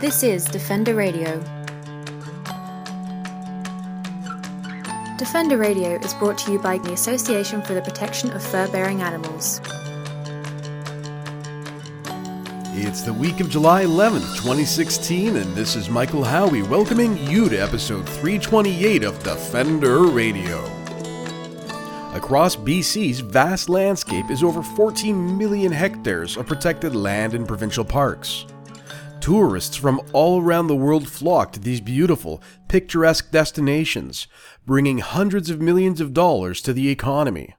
This is Defender Radio. Defender Radio is brought to you by the Association for the Protection of Fur Bearing Animals. It's the week of July 11th, 2016, and this is Michael Howie welcoming you to episode 328 of Defender Radio. Across BC's vast landscape is over 14 million hectares of protected land and provincial parks. Tourists from all around the world flock to these beautiful, picturesque destinations, bringing hundreds of millions of dollars to the economy.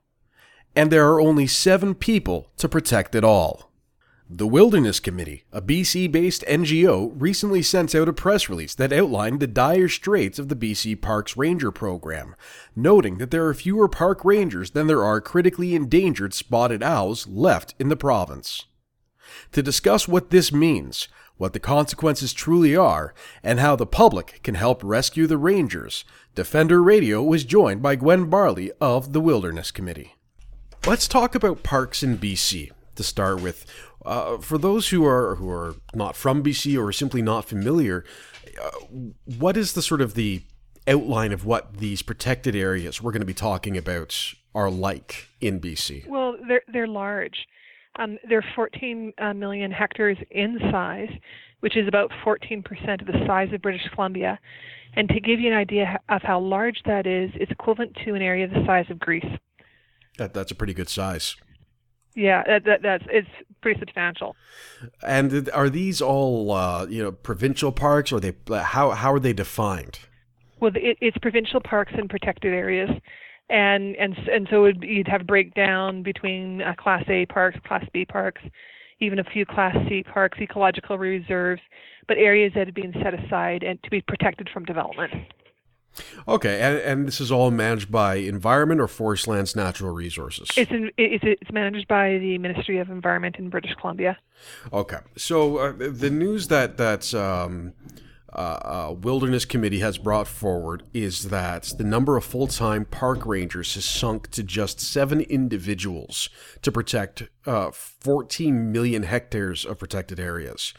And there are only seven people to protect it all. The Wilderness Committee, a BC based NGO, recently sent out a press release that outlined the dire straits of the BC Parks Ranger program, noting that there are fewer park rangers than there are critically endangered spotted owls left in the province. To discuss what this means, what the consequences truly are, and how the public can help rescue the rangers, Defender Radio was joined by Gwen Barlee of the Wilderness Committee. Let's talk about parks in BC to start with. Uh, for those who are who are not from BC or simply not familiar, uh, what is the sort of the outline of what these protected areas we're going to be talking about are like in BC? Well, they're they're large. Um, they're 14 uh, million hectares in size, which is about 14% of the size of British Columbia. And to give you an idea of how large that is, it's equivalent to an area the size of Greece. That, that's a pretty good size. Yeah, that, that, that's it's pretty substantial. And are these all uh, you know provincial parks, or they how how are they defined? Well, it, it's provincial parks and protected areas, and and and so it, you'd have a breakdown between uh, Class A parks, Class B parks, even a few Class C parks, ecological reserves, but areas that have been set aside and to be protected from development. Okay, and, and this is all managed by Environment or Forest Lands Natural Resources? It's, in, it's, it's managed by the Ministry of Environment in British Columbia. Okay, so uh, the news that that um, uh, uh, Wilderness Committee has brought forward is that the number of full time park rangers has sunk to just seven individuals to protect uh, 14 million hectares of protected areas.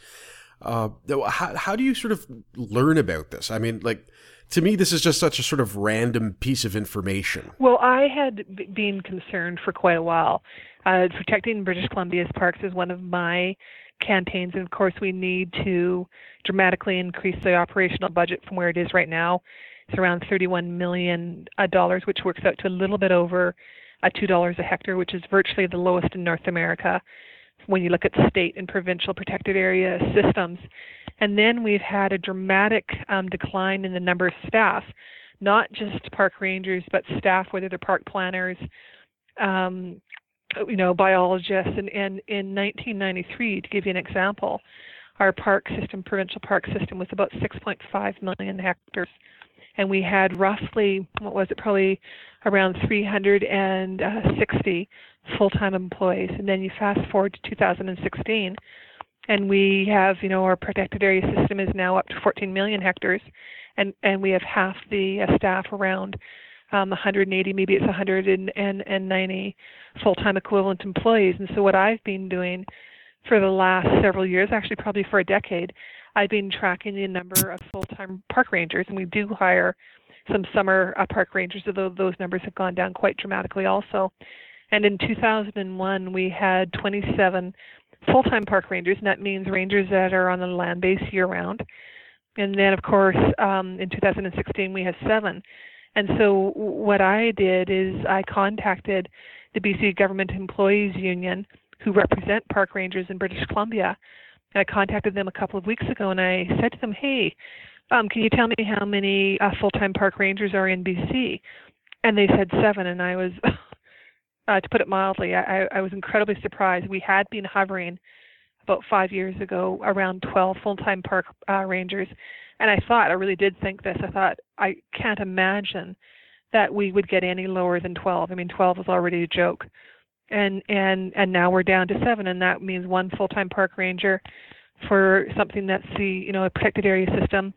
Uh, how, how do you sort of learn about this? I mean, like, to me, this is just such a sort of random piece of information. Well, I had b- been concerned for quite a while. Uh, protecting British Columbia's parks is one of my campaigns, and of course, we need to dramatically increase the operational budget from where it is right now. It's around 31 million uh, which works out to a little bit over uh, two dollars a hectare, which is virtually the lowest in North America when you look at state and provincial protected area systems. And then we've had a dramatic um, decline in the number of staff, not just park rangers, but staff, whether they're park planners, um, you know, biologists. And, and in 1993, to give you an example, our park system, provincial park system, was about 6.5 million hectares. And we had roughly, what was it, probably around 360 full-time employees. And then you fast forward to 2016, and we have, you know, our protected area system is now up to 14 million hectares, and and we have half the uh, staff around um, 180, maybe it's 190 full-time equivalent employees. And so what I've been doing for the last several years, actually probably for a decade, I've been tracking the number of full-time park rangers, and we do hire some summer uh, park rangers, although those numbers have gone down quite dramatically also. And in 2001, we had 27 full-time park rangers, and that means rangers that are on the land base year-round. And then, of course, um, in 2016, we had seven. And so, what I did is I contacted the BC Government Employees Union, who represent park rangers in British Columbia. And I contacted them a couple of weeks ago, and I said to them, "Hey, um, can you tell me how many uh, full-time park rangers are in BC?" And they said seven, and I was uh, to put it mildly, I, I was incredibly surprised. We had been hovering about five years ago around 12 full-time park uh, rangers, and I thought, I really did think this. I thought I can't imagine that we would get any lower than 12. I mean, 12 is already a joke, and and and now we're down to seven, and that means one full-time park ranger for something that's the you know a protected area system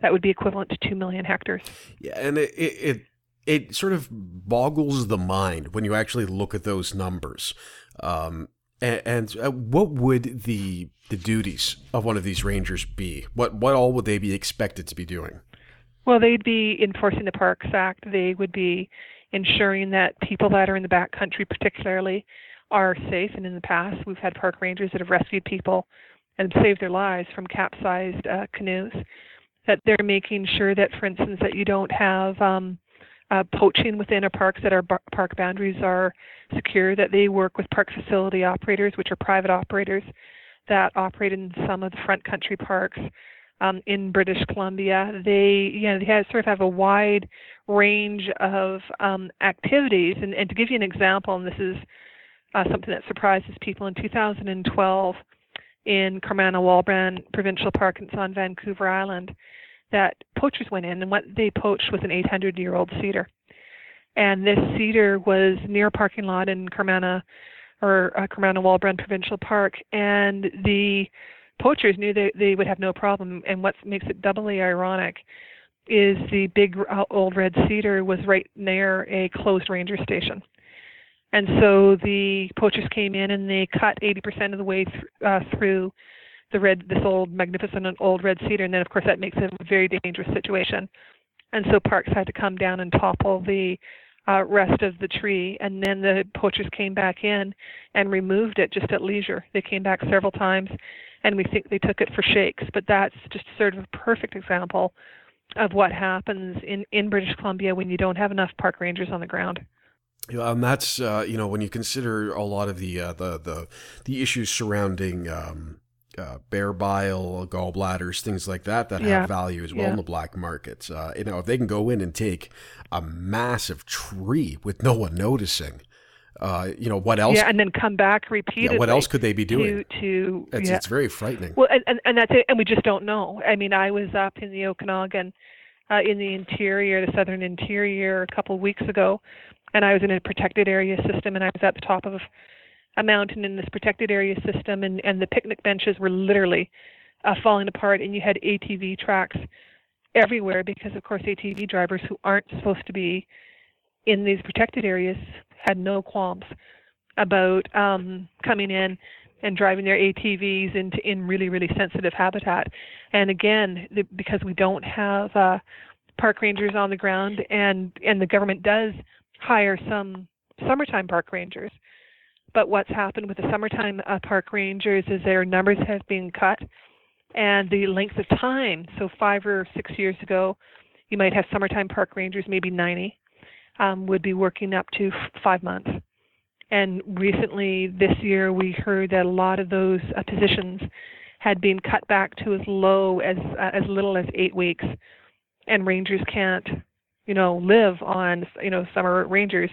that would be equivalent to two million hectares. Yeah, and it, it it sort of boggles the mind when you actually look at those numbers. Um, And, and uh, what would the the duties of one of these rangers be? What what all would they be expected to be doing? Well, they'd be enforcing the Parks Act. They would be ensuring that people that are in the backcountry, particularly, are safe. And in the past, we've had park rangers that have rescued people and saved their lives from capsized uh, canoes. That they're making sure that, for instance, that you don't have um, uh, poaching within our parks, that our bar- park boundaries are secure, that they work with park facility operators, which are private operators that operate in some of the front country parks um, in British Columbia. They, you know, they have, sort of have a wide range of um, activities. And, and to give you an example, and this is uh, something that surprises people, in 2012 in Carmanah-Walbran Provincial Park, it's on Vancouver Island, that poachers went in, and what they poached was an 800-year-old cedar. And this cedar was near a parking lot in Carmanah or uh, Carmanah-Walbran Provincial Park, and the poachers knew they, they would have no problem. And what makes it doubly ironic is the big uh, old red cedar was right near a closed ranger station. And so the poachers came in and they cut 80% of the way th- uh, through the red, this old magnificent old red cedar, and then of course that makes it a very dangerous situation. And so Parks had to come down and topple the uh, rest of the tree, and then the poachers came back in and removed it just at leisure. They came back several times, and we think they took it for shakes. But that's just sort of a perfect example of what happens in in British Columbia when you don't have enough park rangers on the ground. Yeah, and that's uh, you know when you consider a lot of the uh, the the the issues surrounding um, uh, bear bile, gallbladders, things like that that Yeah. have value as well Yeah. in the black market. Uh, you know, if they can go in and take a massive tree with no one noticing, uh, you know what else? Yeah, and then come back repeatedly. yeah, what else could they be doing? To, to It's, yeah. it's very frightening. Well, and, and, and that's it. And we just don't know. I mean, I was up in the Okanagan, uh, in the interior, the southern interior, a couple of weeks ago, and I was in a protected area system, and I was at the top of a mountain in this protected area system, and, and the picnic benches were literally uh, falling apart, and you had ATV tracks everywhere because, of course, ATV drivers who aren't supposed to be in these protected areas had no qualms about um, coming in and driving their ATVs into in really really sensitive habitat. And again, the, because we don't have uh, park rangers on the ground, and and the government does hire some summertime park rangers. But what's happened with the summertime uh, park rangers is their numbers have been cut, and the length of time. So five or six years ago, you might have summertime park rangers, maybe 90, um, would be working up to f- five months. And recently, this year, we heard that a lot of those uh, positions had been cut back to as low as uh, as little as eight weeks, and rangers can't, you know, live on, you know, summer rangers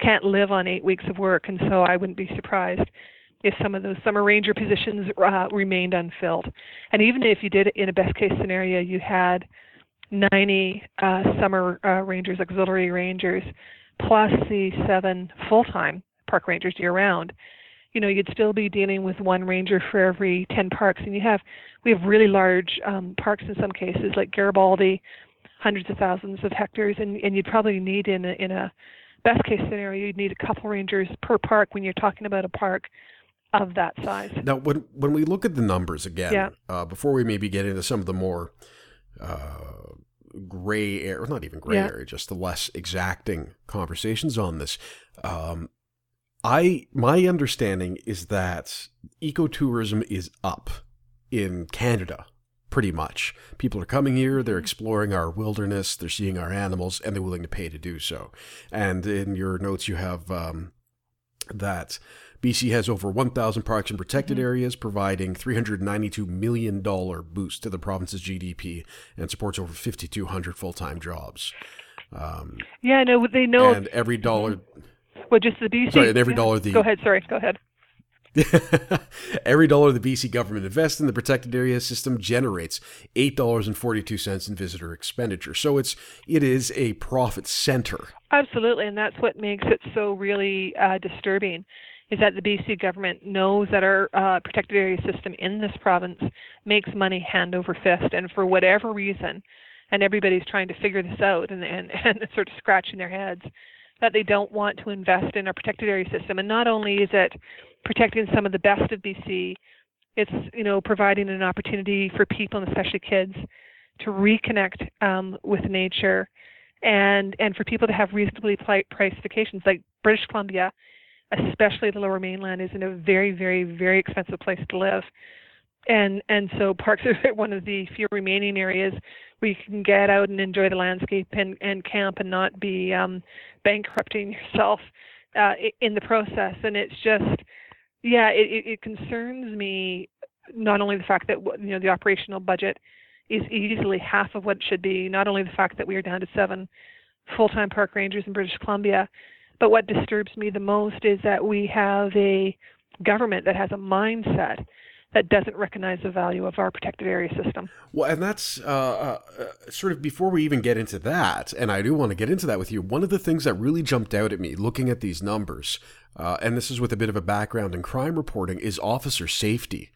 can't live on eight weeks of work, and so I wouldn't be surprised if some of those summer ranger positions uh, remained unfilled. And even if you did in a best case scenario, you had 90 uh, summer uh, rangers, auxiliary rangers, plus the seven full-time park rangers year-round. You know, you'd still be dealing with one ranger for every 10 parks, and you have we have really large um, parks in some cases, like Garibaldi, hundreds of thousands of hectares, and, and you'd probably need in a, in a best case scenario, you'd need a couple rangers per park when you're talking about a park of that size. Now, when when we look at the numbers again, Yeah. uh, before we maybe get into some of the more uh, gray area, not even gray Yeah. area, just the less exacting conversations on this, um, I my understanding is that ecotourism is up in Canada. Pretty much, people are coming here. They're exploring our wilderness. They're seeing our animals, and they're willing to pay to do so. And in your notes, you have um, that BC has over 1,000 parks and protected areas, providing $392 million boost to the province's GDP and supports over 5,200 full time jobs. Um, Yeah, no, they know. and every dollar, well, just the BC. sorry, and every yeah. dollar the Go ahead. Sorry. Go ahead. every dollar the BC government invests in the protected area system generates eight dollars and forty two cents in visitor expenditure. So it's it is a profit center. Absolutely, and that's what makes it so really uh, disturbing. Is that the BC government knows that our uh, protected area system in this province makes money hand over fist, and for whatever reason, and everybody's trying to figure this out and and, and sort of scratching their heads. That they don't want to invest in our protected area system. And not only is it protecting some of the best of BC, it's you know providing an opportunity for people and especially kids to reconnect um, with nature, and and for people to have reasonably priced vacations. Like British Columbia, especially the Lower Mainland, is in a very very very expensive place to live and and so parks are one of the few remaining areas where you can get out and enjoy the landscape and and camp and not be um bankrupting yourself uh in the process. And it's just yeah it it concerns me not only the fact that you know the operational budget is easily half of what it should be not only the fact that we are down to seven full-time park rangers in British Columbia but what disturbs me the most is that we have a government that has a mindset that doesn't recognize the value of our protected area system. Well, and that's uh, uh, sort of before we even get into that, and I do want to get into that with you. One of the things that really jumped out at me looking at these numbers, uh, and this is with a bit of a background in crime reporting, is officer safety.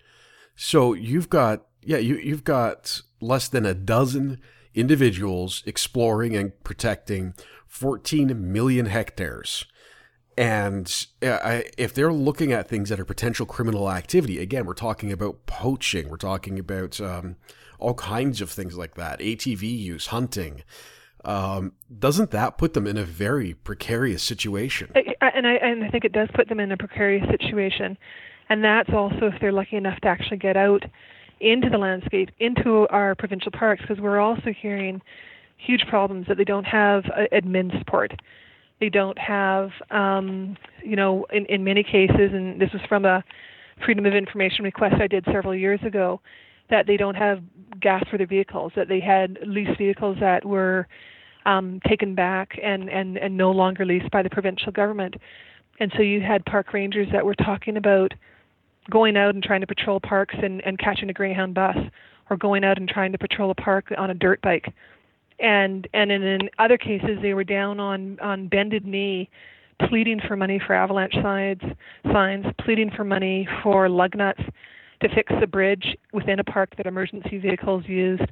So you've got yeah, you you've got less than a dozen individuals exploring and protecting 14 million hectares. And uh, if they're looking at things that are potential criminal activity, again, we're talking about poaching, we're talking about um, all kinds of things like that, ATV use, hunting. Um, doesn't that put them in a very precarious situation? And I and I think it does put them in a precarious situation, and that's also if they're lucky enough to actually get out into the landscape, into our provincial parks, because we're also hearing huge problems that they don't have admin support they don't have, um, you know, in, in many cases, and this was from a Freedom of Information request I did several years ago, that they don't have gas for their vehicles, that they had leased vehicles that were um, taken back and, and, and no longer leased by the provincial government. And so you had park rangers that were talking about going out and trying to patrol parks and, and catching a Greyhound bus, or going out and trying to patrol a park on a dirt bike and and in, in other cases they were down on on bended knee pleading for money for avalanche signs signs pleading for money for lug nuts to fix the bridge within a park that emergency vehicles used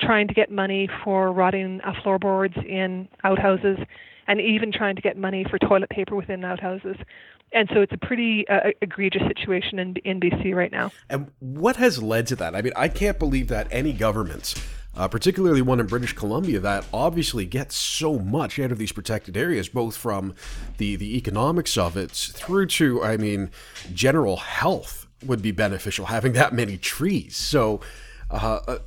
trying to get money for rotting uh, floorboards in outhouses and even trying to get money for toilet paper within outhouses and so it's a pretty uh, egregious situation in, in BC right now. And what has led to that? I mean, I can't believe that any governments uh, particularly one in British Columbia that obviously gets so much out of these protected areas, both from the, the economics of it through to, I mean, general health would be beneficial having that many trees. So, uh,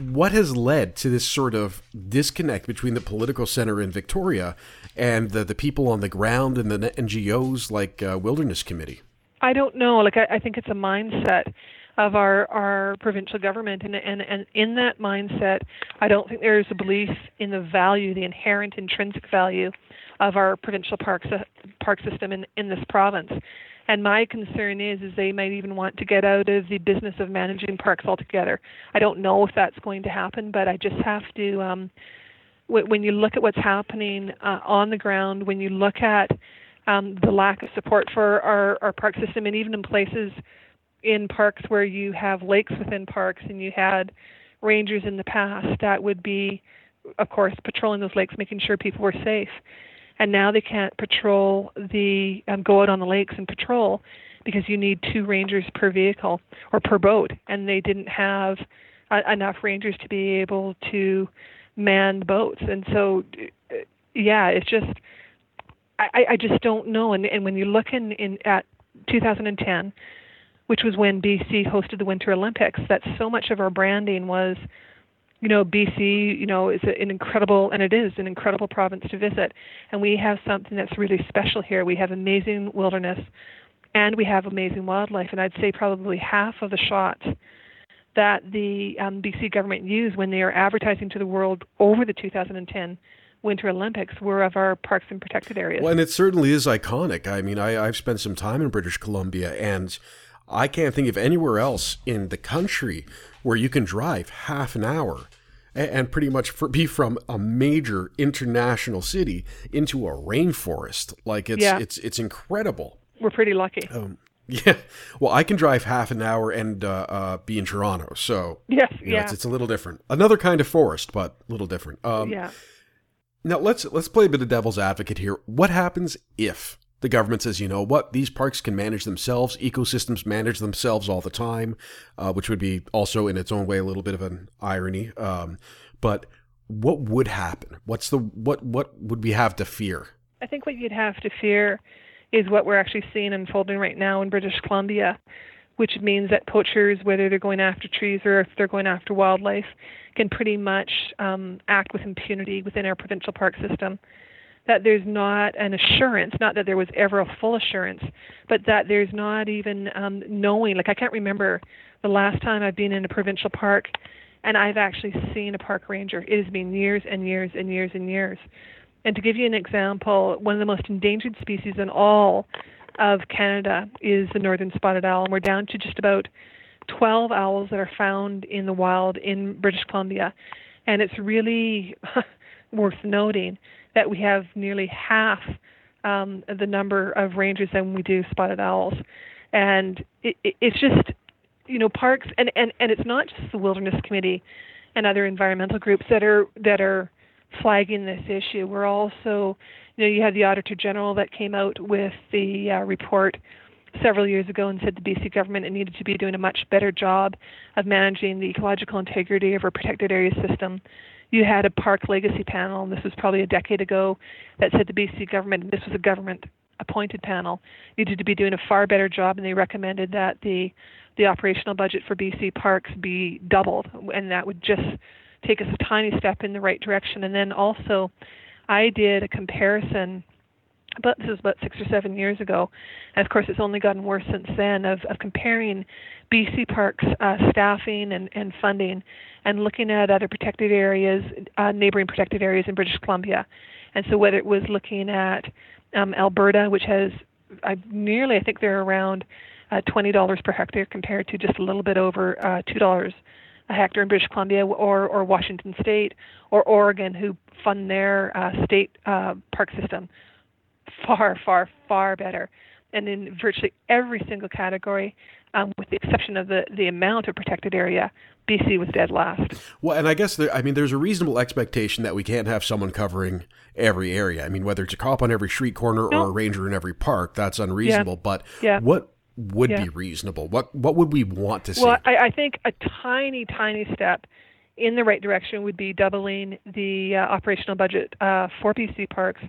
what has led to this sort of disconnect between the political center in Victoria and the, the people on the ground and the NGOs like uh, Wilderness Committee? I don't know. Like, I, I think it's a mindset of our our provincial government. And and and in that mindset I don't think there's a belief in the value the inherent intrinsic value of our provincial park park system in in this province. And my concern is is they might even want to get out of the business of managing parks altogether. I don't know if that's going to happen but I just have to um when you look at what's happening uh, on the ground when you look at um, the lack of support for our, our park system and even in places in parks where you have lakes within parks and you had rangers in the past that would be of course patrolling those lakes making sure people were safe. And now they can't patrol the um, go out on the lakes and patrol because you need two rangers per vehicle or per boat. And they didn't have uh, enough rangers to be able to man the boats. And so uh, yeah it's just i i just don't know. And and when you look in in at 2010 which was when BC hosted the Winter Olympics, that so much of our branding was, you know, BC, you know, is an incredible, and it is an incredible province to visit. And we have something that's really special here. We have amazing wilderness and we have amazing wildlife. And I'd say probably half of the shots that the um, BC government used when they are advertising to the world over the 2010 Winter Olympics were of our parks and protected areas. Well, and it certainly is iconic. I mean, I, I've spent some time in British Columbia, and I can't think of anywhere else in the country where you can drive half an hour and pretty much be from a major international city into a rainforest. Like it's yeah. it's it's incredible. We're pretty lucky. Um, yeah. Well, I can drive half an hour and uh, uh, be in Toronto. So yes, you know, yeah, it's, it's, a little different. Another kind of forest, but a little different. Um, yeah. Now let's let's play a bit of devil's advocate here. What happens if the government says, you know what, these parks can manage themselves, ecosystems manage themselves all the time, uh, which would be also in its own way a little bit of an irony. Um, but what would happen? What's the what what would we have to fear? I think what you'd have to fear is what we're actually seeing unfolding right now in British Columbia, which means that poachers, whether they're going after trees or if they're going after wildlife, can pretty much um, act with impunity within our provincial park system. That there's not an assurance, not that there was ever a full assurance, but that there's not even um, knowing. Like, I can't remember the last time I've been in a provincial park and I've actually seen a park ranger. It has been years and years and years and years. And to give you an example, one of the most endangered species in all of Canada is the northern spotted owl, and we're down to just about 12 owls that are found in the wild in British Columbia. And it's really worth noting that we have nearly half um, the number of rangers than we do spotted owls. And it, it, it's just, you know, parks, and, and, and it's not just the Wilderness Committee and other environmental groups that are that are flagging this issue. We're also, you know, you had the Auditor General that came out with the uh, report several years ago and said the BC government needed to be doing a much better job of managing the ecological integrity of our protected area system. You had a park legacy panel, and this was probably a decade ago, that said the BC government, and this was a government appointed panel, needed to be doing a far better job, and they recommended that the the operational budget for BC parks be doubled, and that would just take us a tiny step in the right direction. And then also, I did a comparison but this is about six or seven years ago, and of course it's only gotten worse since then. Of, of comparing BC Parks uh, staffing and, and funding, and looking at other protected areas, uh, neighboring protected areas in British Columbia, and so whether it was looking at um, Alberta, which has uh, nearly, I think they're around uh, twenty dollars per hectare compared to just a little bit over uh, two dollars a hectare in British Columbia, or or Washington State, or Oregon, who fund their uh, state uh, park system far, far, far better. And in virtually every single category, um, with the exception of the, the amount of protected area, BC was dead last. Well, and I guess there, I mean, there's a reasonable expectation that we can't have someone covering every area. I mean, whether it's a cop on every street corner no. or a ranger in every park, that's unreasonable. Yeah. But yeah. what would yeah. be reasonable? What what would we want to see? Well, I, I think a tiny, tiny step in the right direction would be doubling the uh, operational budget uh, for BC parks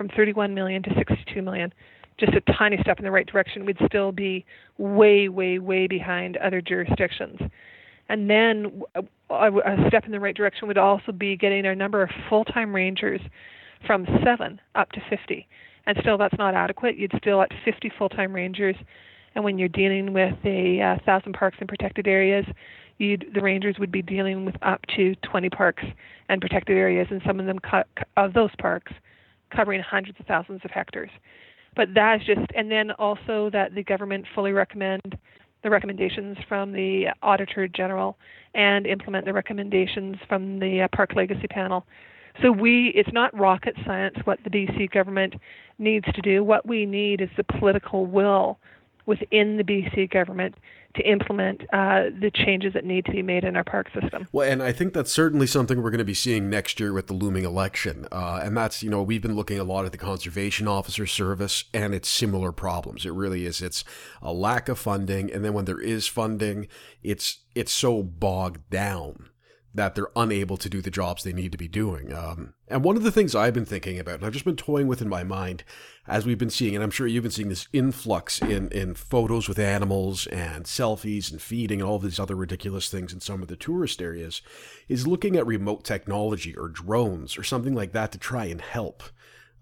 from 31 million to 62 million. Just a tiny step in the right direction. We'd still be way, way, way behind other jurisdictions. And then a, step in the right direction would also be getting our number of full-time rangers from seven up to 50. And still, that's not adequate. You'd still at 50 full-time rangers and when you're dealing with a uh, thousand parks and protected areas, you'd, the rangers would be dealing with up to 20 parks and protected areas, and some of them co- of those parks covering hundreds of thousands of hectares. But that's just, and then also that the government fully recommend the recommendations from the Auditor General and implement the recommendations from the uh, Park Legacy Panel. So we, it's not rocket science what the BC government needs to do. What we need is the political will within the BC government to implement uh, the changes that need to be made in our park system. Well, and I think that's certainly something we're going to be seeing next year with the looming election. Uh, and that's, you know, we've been looking a lot at the Conservation Officer Service and its similar problems. It really is. It's a lack of funding. And then when there is funding, it's, it's so bogged down that they're unable to do the jobs they need to be doing. Um, and one of the things I've been thinking about, and I've just been toying with in my mind, as we've been seeing, and I'm sure you've been seeing this influx in, in photos with animals and selfies and feeding and all these other ridiculous things in some of the tourist areas, is looking at remote technology or drones or something like that to try and help.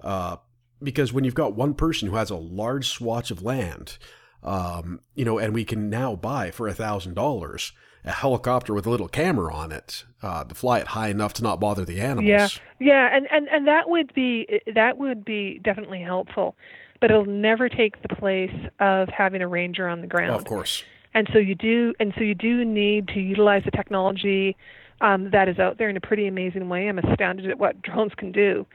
Uh, because when you've got one person who has a large swatch of land, um, you know, and we can now buy for a thousand dollars a helicopter with a little camera on it uh, to fly it high enough to not bother the animals. Yeah, yeah, and, and and that would be that would be definitely helpful, but it'll never take the place of having a ranger on the ground. of course. And so you do, and so you do need to utilize the technology um, that is out there in a pretty amazing way. I'm astounded at what drones can do,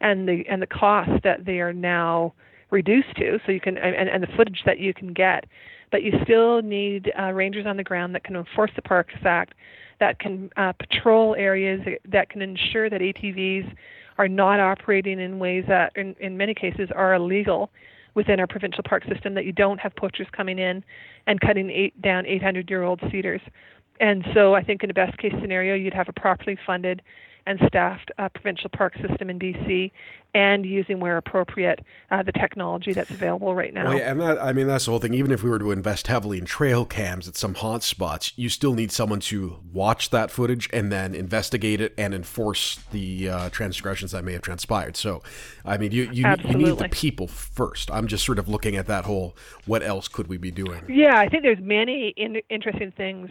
and the and the cost that they are now reduced to. So you can and, and the footage that you can get but you still need uh, rangers on the ground that can enforce the Parks Act, that can uh, patrol areas, that can ensure that ATVs are not operating in ways that, in, in many cases, are illegal within our provincial park system. That you don't have poachers coming in and cutting eight, down 800-year-old cedars. And so, I think in a best case scenario, you'd have a properly funded and staffed uh, provincial park system in BC, and using where appropriate uh, the technology that's available right now. Well, yeah, and that I mean that's the whole thing. Even if we were to invest heavily in trail cams at some hot spots, you still need someone to watch that footage and then investigate it and enforce the uh, transgressions that may have transpired. So, I mean, you you, you need the people first. I'm just sort of looking at that whole what else could we be doing? Yeah, I think there's many in- interesting things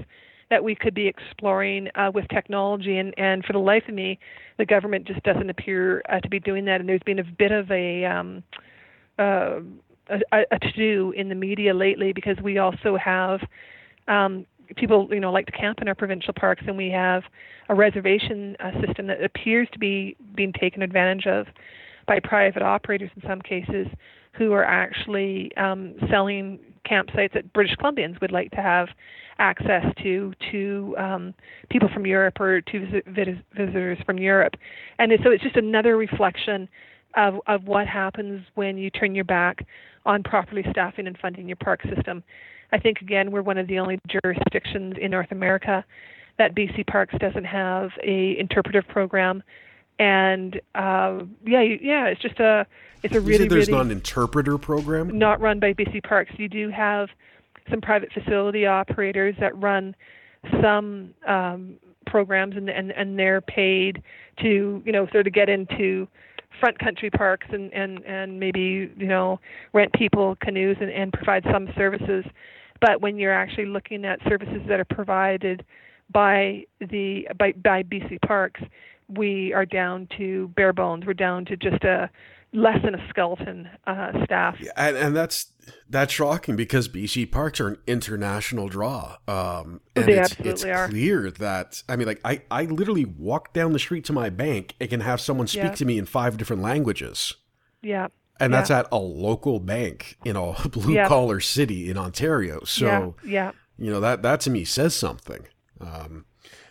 that we could be exploring uh, with technology. And, and for the life of me, the government just doesn't appear uh, to be doing that. And there's been a bit of a um, uh, a, a to do in the media lately because we also have um, people you know like to camp in our provincial parks, and we have a reservation uh, system that appears to be being taken advantage of by private operators in some cases who are actually um, selling campsites that British Columbians would like to have access to to um, people from Europe or to visit, visitors from Europe, and so it's just another reflection of of what happens when you turn your back on properly staffing and funding your park system. I think again we're one of the only jurisdictions in North America that BC Parks doesn't have a interpretive program, and uh, yeah, yeah, it's just a it's a you really there's really not an interpreter program not run by BC Parks. You do have some private facility operators that run some um, programs, and, and and they're paid to you know sort of get into front country parks and and and maybe you know rent people canoes and, and provide some services. But when you're actually looking at services that are provided by the by by BC Parks, we are down to bare bones. We're down to just a less than a skeleton uh, staff. And, and that's that's shocking because BC parks are an international draw. Um, and they it's, absolutely it's are. clear that I mean, like I, I literally walk down the street to my bank and can have someone speak Yeah. to me in five different languages. Yeah. And Yeah. that's at a local bank in a blue Yeah. collar city in Ontario. So, yeah. Yeah. you know, that, that to me says something. Um,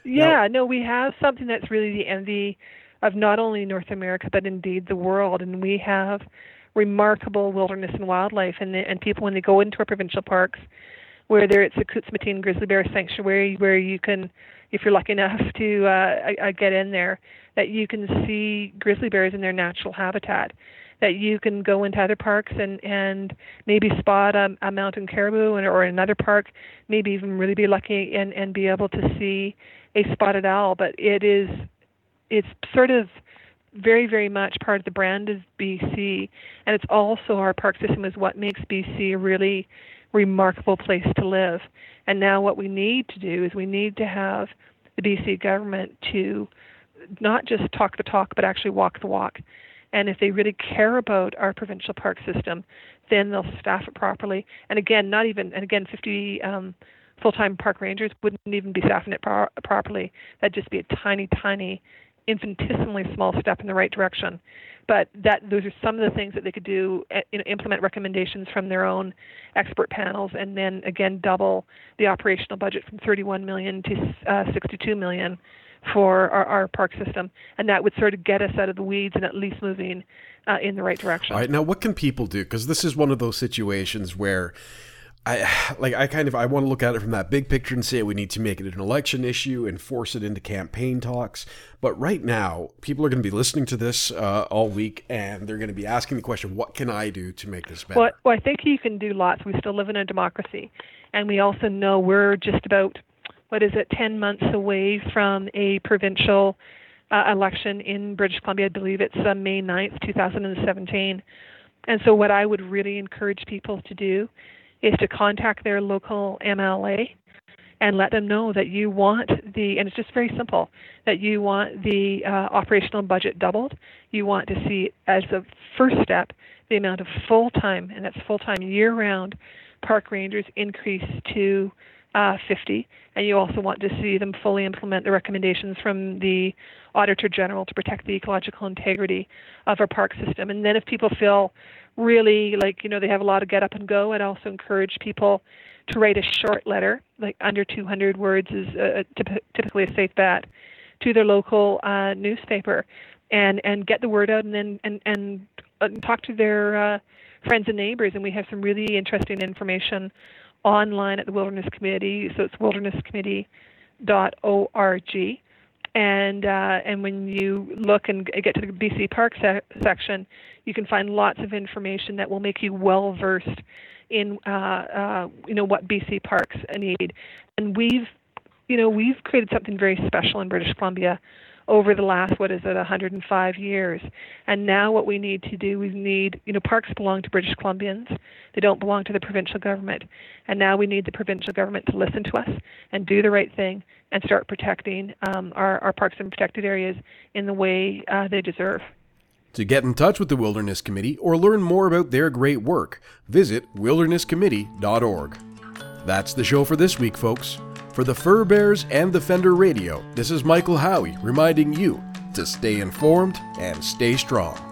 Yeah, no, we have something that's really the envy of not only North America but indeed the world, and we have remarkable wilderness and wildlife. And the, and people when they go into our provincial parks, whether it's the Khutzeymateen Grizzly Bear Sanctuary, where you can, if you're lucky enough to uh, uh, get in there, that you can see grizzly bears in their natural habitat. That you can go into other parks and and maybe spot a, a mountain caribou, and, or another park, maybe even really be lucky and and be able to see a spotted owl. But it is it's sort of very very much part of the brand of BC and it's also our park system is what makes BC a really remarkable place to live. And now what we need to do is we need to have the BC government to not just talk the talk but actually walk the walk. And if they really care about our provincial park system then they'll staff it properly. And again not even and again 50 um, full-time park rangers wouldn't even be staffing it pro- properly. That'd just be a tiny tiny infinitesimally small step in the right direction. But that those are some of the things that they could do. eh, You know, implement recommendations from their own expert panels, and then again double the operational budget from 31 million to uh, 62 million for our, our park system, and that would sort of get us out of the weeds and at least moving uh, in the right direction. All right, now what can people do? Because this is one of those situations where I like I kind of I want to look at it from that big picture and say we need to make it an election issue and force it into campaign talks. But right now, people are going to be listening to this uh, all week and they're going to be asking the question, "What can I do to make this better?" Well, well, I think you can do lots. We still live in a democracy, and we also know we're just about what is it, ten months away from a provincial uh, election in British Columbia. I believe it's uh, May 9th, 2017. And so, what I would really encourage people to do is to contact their local MLA and let them know that you want the, and it's just very simple, that you want the uh, operational budget doubled. You want to see, as a first step, the amount of full time, and that's full time year round, park rangers increase to uh, 50. And you also want to see them fully implement the recommendations from the Auditor General to protect the ecological integrity of our park system. And then if people feel really like, you know, they have a lot of get up and go, I'd also encourage people to write a short letter, like under 200 words is uh, typ- typically a safe bet, to their local uh, newspaper and and get the word out and then and and, and talk to their uh, friends and neighbors. And we have some really interesting information online at the Wilderness Committee. So it's wildernesscommittee.org. And uh, and when you look and get to the BC Park se- section, you can find lots of information that will make you well versed in uh, uh, you know what BC parks need. And we've you know we've created something very special in British Columbia over the last what is it 105 years and now what we need to do we need you know parks belong to british columbians they don't belong to the provincial government and now we need the provincial government to listen to us and do the right thing and start protecting um, our, our parks and protected areas in the way uh, they deserve to get in touch with the Wilderness Committee or learn more about their great work, visit wildernesscommittee.org. That's the show for this week, folks. For the Fur-Bearers and Defender Radio, this is Michael Howie reminding you to stay informed and stay strong.